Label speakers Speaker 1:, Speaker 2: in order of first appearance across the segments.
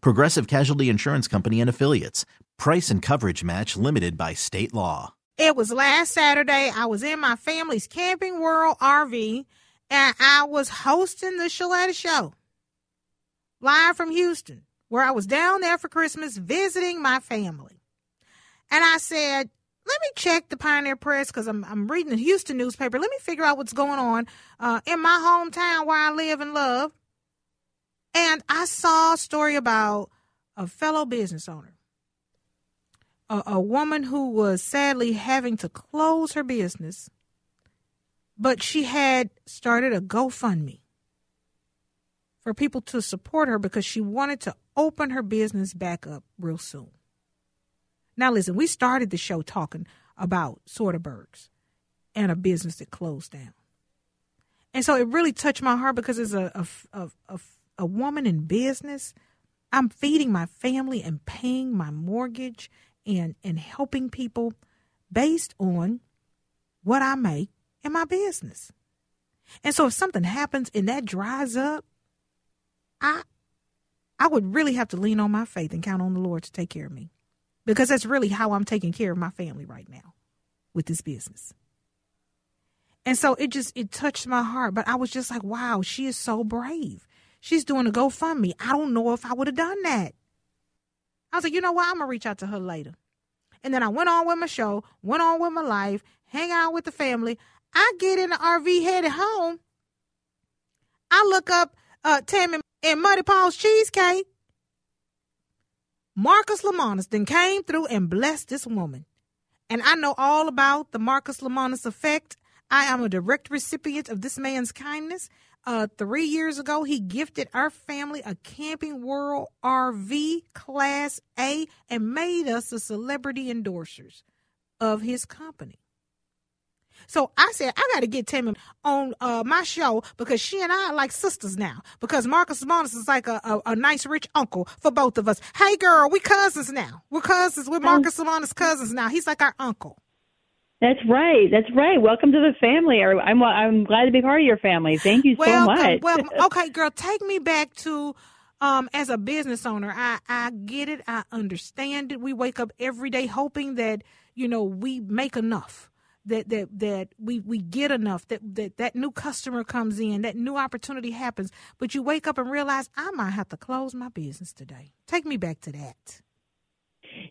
Speaker 1: Progressive Casualty Insurance Company and Affiliates. Price and coverage match limited by state law.
Speaker 2: It was last Saturday. I was in my family's Camping World RV and I was hosting the Sheletta Show live from Houston, where I was down there for Christmas visiting my family. And I said, let me check the Pioneer Press because I'm, I'm reading the Houston newspaper. Let me figure out what's going on uh, in my hometown where I live and love. And I saw a story about a fellow business owner, a, a woman who was sadly having to close her business, but she had started a GoFundMe for people to support her because she wanted to open her business back up real soon. Now, listen, we started the show talking about sorta Soderberghs and a business that closed down. And so it really touched my heart because it's a, a, a, a, a woman in business, I'm feeding my family and paying my mortgage and, and helping people based on what I make in my business. And so if something happens and that dries up, I I would really have to lean on my faith and count on the Lord to take care of me. Because that's really how I'm taking care of my family right now with this business. And so it just it touched my heart, but I was just like, wow, she is so brave. She's doing a GoFundMe. I don't know if I would have done that. I was like, you know what? I'm gonna reach out to her later. And then I went on with my show, went on with my life, hang out with the family. I get in the RV headed home. I look up uh, Tami and Muddy Paws cheesecake. Marcus Lemonis then came through and blessed this woman. And I know all about the Marcus Lemonis effect. I am a direct recipient of this man's kindness. Uh, three years ago, he gifted our family a Camping World RV Class A and made us the celebrity endorsers of his company. So I said, I got to get Tami on uh, my show because she and I are like sisters now. Because Marcus Lemonis is like a, a, a, nice rich uncle for both of us. Hey, girl, we cousins now. We're cousins. We're Marcus Lemonis cousins now. He's like our uncle.
Speaker 3: That's right. That's right. Welcome to the family. I'm I'm glad to be part of your family. Thank you so much.
Speaker 2: well, okay, girl, take me back to um, as a business owner. I I get it. I understand it. We wake up every day hoping that you know we make enough that that that we we get enough that that that new customer comes in that new opportunity happens but you wake up and realize i might have to close my business today take me back to that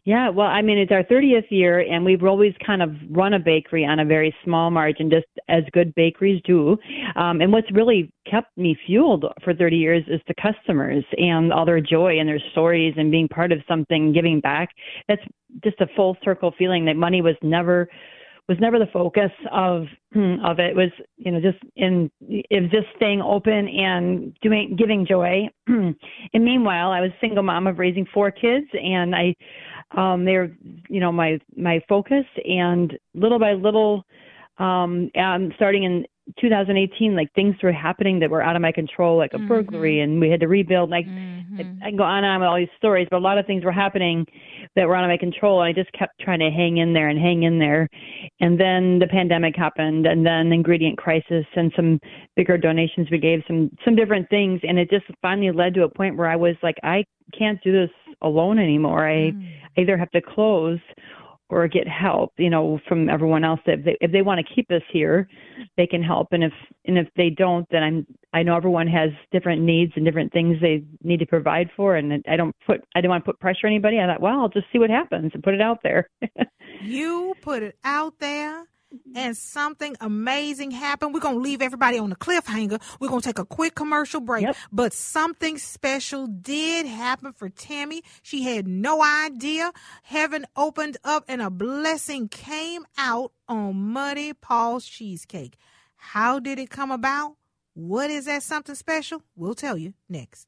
Speaker 3: yeah, well, I mean, it's our 30th year, and we've always kind of run a bakery on a very small margin, just as good bakeries do. Um, and what's really kept me fueled for 30 years is the customers and all their joy and their stories and being part of something, giving back. That's just a full circle feeling that money was never was never the focus of of it. it was you know just in was just staying open and doing giving joy and meanwhile i was a single mom of raising four kids and i um they're you know my my focus and little by little um and starting in 2018 like things were happening that were out of my control like a mm-hmm. burglary and we had to rebuild like mm-hmm. I, I can go on and on with all these stories but a lot of things were happening that were out of my control and I just kept trying to hang in there and hang in there and then the pandemic happened and then ingredient crisis and some bigger donations we gave some some different things and it just finally led to a point where I was like I can't do this alone anymore I mm. Either have to close or get help, you know, from everyone else. If they if they want to keep us here, they can help. And if and if they don't, then I'm I know everyone has different needs and different things they need to provide for. And I don't put I don't want to put pressure on anybody. I thought, well, I'll just see what happens and put it out there.
Speaker 2: you put it out there and something amazing happened. We're going to leave everybody on a cliffhanger. We're going to take a quick commercial break.
Speaker 3: Yep.
Speaker 2: But something special did happen for Tami. She had no idea. Heaven opened up and a blessing came out on Muddy Paws Cheesecake. How did it come about? What is that something special? We'll tell you next.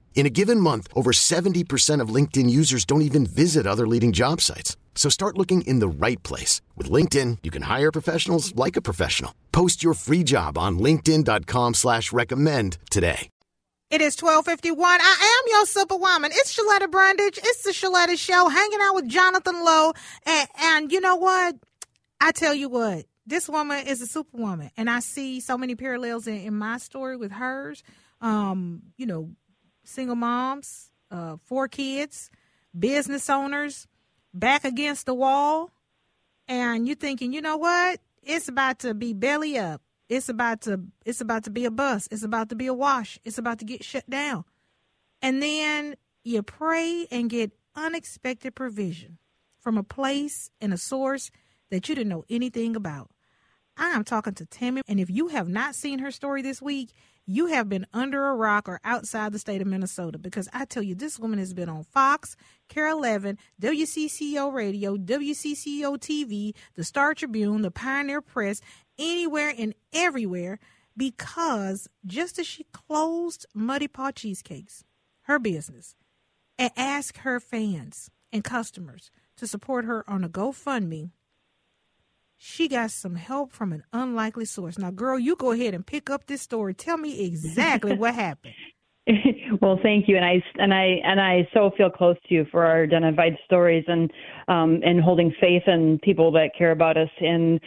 Speaker 4: In a given month, over 70% of LinkedIn users don't even visit other leading job sites. So start looking in the right place. With LinkedIn, you can hire professionals like a professional. Post your free job on linkedin.com slash recommend today.
Speaker 2: It is 1251. I am your superwoman. It's Sheletta Brundage. It's the Sheletta Show, hanging out with Jonathan Lowe. And, and you know what? I tell you what, this woman is a superwoman. And I see so many parallels in, in my story with hers. Um, you know, single moms, uh, four kids, business owners, back against the wall, and you're thinking, you know what? It's about to be belly up. It's about to it's about to be a bust. It's about to be a wash. It's about to get shut down. And then you pray and get unexpected provision from a place and a source that you didn't know anything about. I am talking to Tami, and if you have not seen her story this week, you have been under a rock or outside the state of Minnesota because I tell you, this woman has been on Fox, KARE 11, WCCO Radio, WCCO TV, the Star Tribune, the Pioneer Press, anywhere and everywhere because just as she closed Muddy Paw Cheesecakes, her business, and asked her fans and customers to support her on a GoFundMe she got some help from an unlikely source. Now, girl, you go ahead and pick up this story. Tell me exactly what happened.
Speaker 3: well, thank you, and I and I and I so feel close to you for our identified stories and um, and holding faith in people that care about us and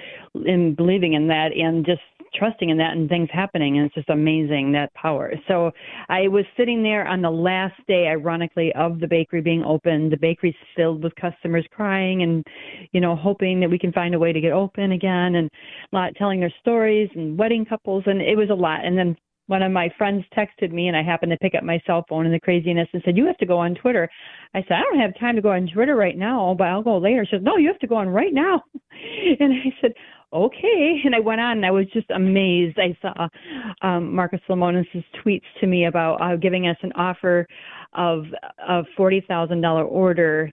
Speaker 3: in believing in that and just trusting in that and things happening and it's just amazing that power so i was sitting there on the last day ironically of the bakery being open the bakery's filled with customers crying and you know hoping that we can find a way to get open again and a lot telling their stories and wedding couples and it was a lot and then one of my friends texted me and I happened to pick up my cell phone in the craziness and said, You have to go on Twitter. I said, I don't have time to go on Twitter right now, but I'll go later. She said, No, you have to go on right now. And I said, okay. And I went on and I was just amazed. I saw um, Marcus Lemonis' tweets to me about uh, giving us an offer of a $40,000 order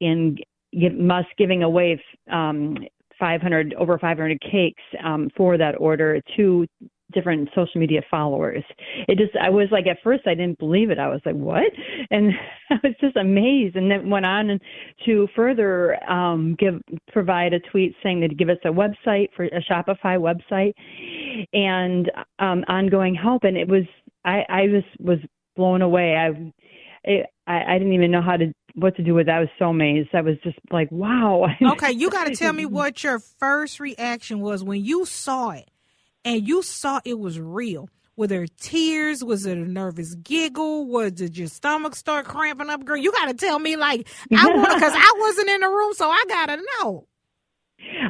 Speaker 3: in give, Musk giving away um, 500 over 500 cakes um, for that order to different social media followers. It just I was like at first I didn't believe it. I was like, "What?" And I was just amazed and then went on and to further um give provide a tweet saying they'd give us a website for a Shopify website and um ongoing help and it was I I just was blown away. I I, I didn't even know how to what to do with that. I was so amazed. I was just like, wow.
Speaker 2: Okay, you got to tell me what your first reaction was when you saw it and you saw it was real. Were there tears? Was it a nervous giggle? Was did your stomach start cramping up, girl? You got to tell me, like, I want because I wasn't in the room, so I got to know.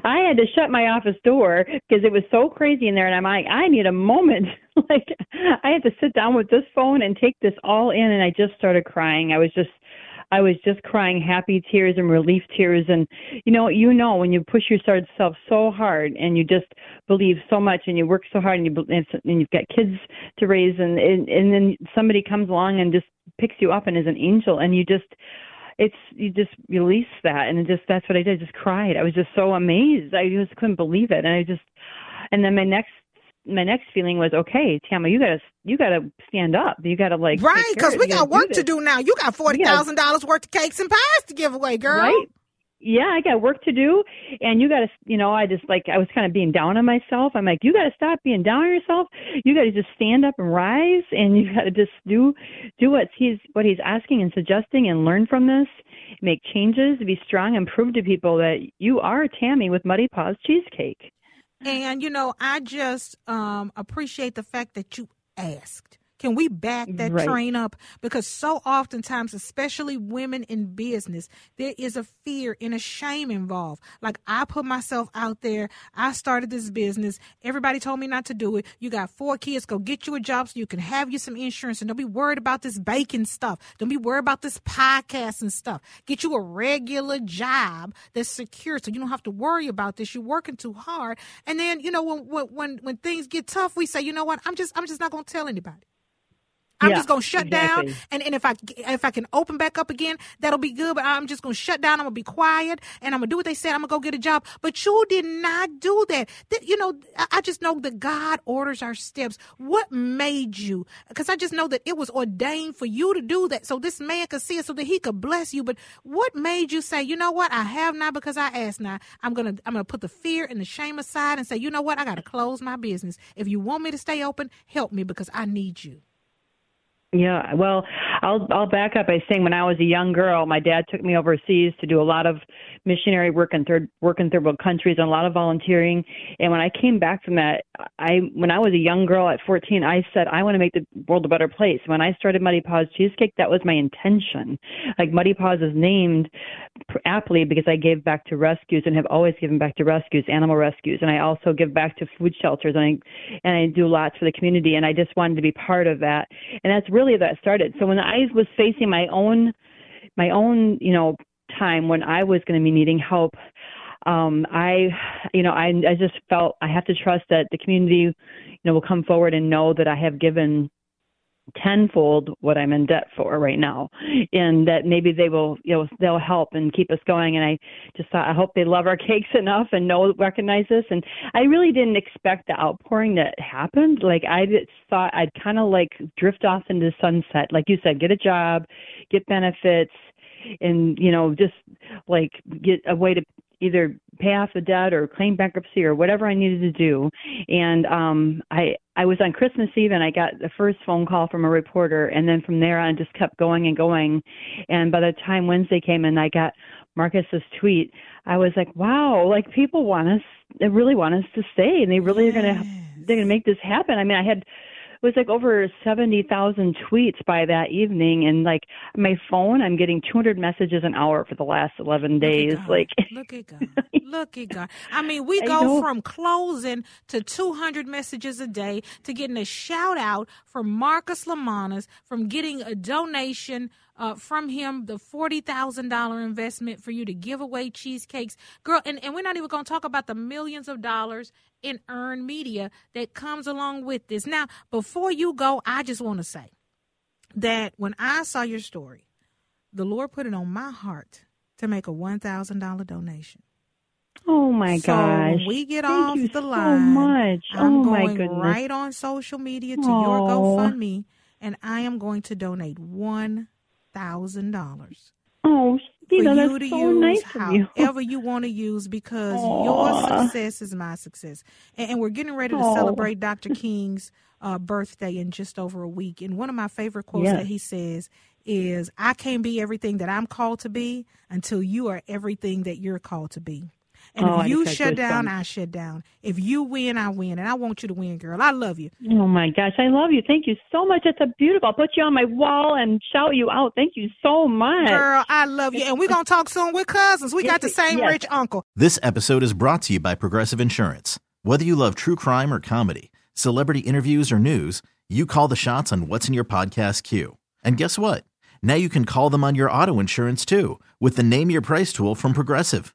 Speaker 3: I had to shut my office door because it was so crazy in there, and I'm like, I need a moment. like, I had to sit down with this phone and take this all in, and I just started crying. I was just I was just crying happy tears and relief tears. And you know, you know, when you push yourself so hard and you just believe so much and you work so hard and you and you've got kids to raise and and, and then somebody comes along and just picks you up and is an angel and you just it's you just release that and just that's what I did. I just cried. I was just so amazed. I just couldn't believe it. And I just and then my next my next feeling was okay, Tami, you gotta you gotta stand up. You gotta like
Speaker 2: right because we got work to do now. You got forty thousand dollars worth of cakes and pies to give away, girl.
Speaker 3: Right. Yeah, I got work to do, and you gotta, you know, I just like I was kind of being down on myself. I'm like, you gotta stop being down on yourself. You gotta just stand up and rise, and you gotta just do do what he's what he's asking and suggesting, and learn from this, make changes, be strong, and prove to people that you are Tami with Muddy Paws Cheesecake.
Speaker 2: And you know, I just um, appreciate the fact that you asked. Can we back that right. train up? Because so oftentimes, especially women in business, there is a fear and a shame involved. Like I put myself out there. I started this business. Everybody told me not to do it. You got four kids. Go get you a job so you can have you some insurance and don't be worried about this baking stuff. Don't be worried about this podcast and stuff. Get you a regular job that's secure so you don't have to worry about this. You're working too hard. And then, you know, when, when, when things get tough, we say, you know what? I'm just, I'm just not going to tell anybody. I'm yeah, just gonna shut exactly. down, and, and if I if I can open back up again, that'll be good. But I'm just gonna shut down. I'm gonna be quiet, and I'm gonna do what they said. I'm gonna go get a job. But you did not do that. that you know, I just know that God orders our steps. What made you? Because I just know that it was ordained for you to do that, so this man could see it, so that he could bless you. But what made you say, you know what? I have not because I asked not. I'm gonna I'm gonna put the fear and the shame aside and say, you know what? I gotta close my business. If you want me to stay open, help me because I need you.
Speaker 3: Yeah, well, I'll I'll back up by saying when I was a young girl, my dad took me overseas to do a lot of missionary work in third work in third world countries and a lot of volunteering. And when I came back from that, I when I was a young girl at 14, I said I want to make the world a better place. When I started Muddy Paws Cheesecake, that was my intention. Like Muddy Paws is named aptly because I gave back to rescues and have always given back to rescues, animal rescues, and I also give back to food shelters and I and I do lots for the community. And I just wanted to be part of that. And that's really really that started. So when I was facing my own my own, you know, time when I was going to be needing help, um, I, you know, I I just felt I have to trust that the community, you know, will come forward and know that I have given tenfold what I'm in debt for right now, and that maybe they will, you know, they'll help and keep us going. And I just thought, I hope they love our cakes enough and know recognize this. And I really didn't expect the outpouring that happened. Like I just thought I'd kind of like drift off into sunset, like you said, get a job, get benefits, and you know, just like get a way to either pay off the debt or claim bankruptcy or whatever I needed to do. And um I I was on Christmas Eve and I got the first phone call from a reporter and then from there on just kept going and going. And by the time Wednesday came and I got Marcus's tweet, I was like, wow, like people want us they really want us to stay and they really yes. are gonna they're gonna make this happen. I mean I had was like over 70,000 tweets by that evening. And like my phone I'm getting 200 messages an hour for the last 11 days
Speaker 2: look
Speaker 3: like
Speaker 2: look at God. Look at God. I mean we go from closing to 200 messages a day to getting a shout out from Marcus Lemonis from getting a donation uh, from him the $40,000 investment for you to give away cheesecakes. Girl, and, and we're not even going to talk about the millions of dollars in earned media that comes along with this. Now, before you go, I just want to say that when I saw your story, the Lord put it on my heart to make a $1,000 donation.
Speaker 3: Oh my
Speaker 2: so
Speaker 3: gosh.
Speaker 2: We get
Speaker 3: Thank
Speaker 2: off
Speaker 3: you
Speaker 2: the
Speaker 3: so
Speaker 2: line,
Speaker 3: much.
Speaker 2: I'm
Speaker 3: oh
Speaker 2: going
Speaker 3: my goodness.
Speaker 2: right on social media to
Speaker 3: oh.
Speaker 2: your GoFundMe and I am going to donate one thousand dollars.
Speaker 3: Oh, Gina,
Speaker 2: for
Speaker 3: you
Speaker 2: to
Speaker 3: so
Speaker 2: use
Speaker 3: nice
Speaker 2: however you. you want to use because Aww. your success is my success. And, and we're getting ready to Aww. celebrate Dr. King's uh, birthday in just over a week. And one of my favorite quotes that he says is I can't be everything that I'm called to be until you are everything that you're called to be. And
Speaker 3: Oh,
Speaker 2: if you shut down,
Speaker 3: goosebumps.
Speaker 2: I shut down. If you win, I win. And I want you to win, girl. I love you.
Speaker 3: Oh my gosh, I love you. Thank you so much. That's a beautiful. I'll put you on my wall and shout you out. Thank you so much.
Speaker 2: Girl, I love you. And we're going to talk soon. We're cousins. We got the same
Speaker 3: Yes.
Speaker 2: rich uncle.
Speaker 1: This episode is brought to you by Progressive Insurance. Whether you love true crime or comedy, celebrity interviews or news, you call the shots on what's in your podcast queue. And guess what? Now you can call them on your auto insurance too with the Name Your Price tool from Progressive.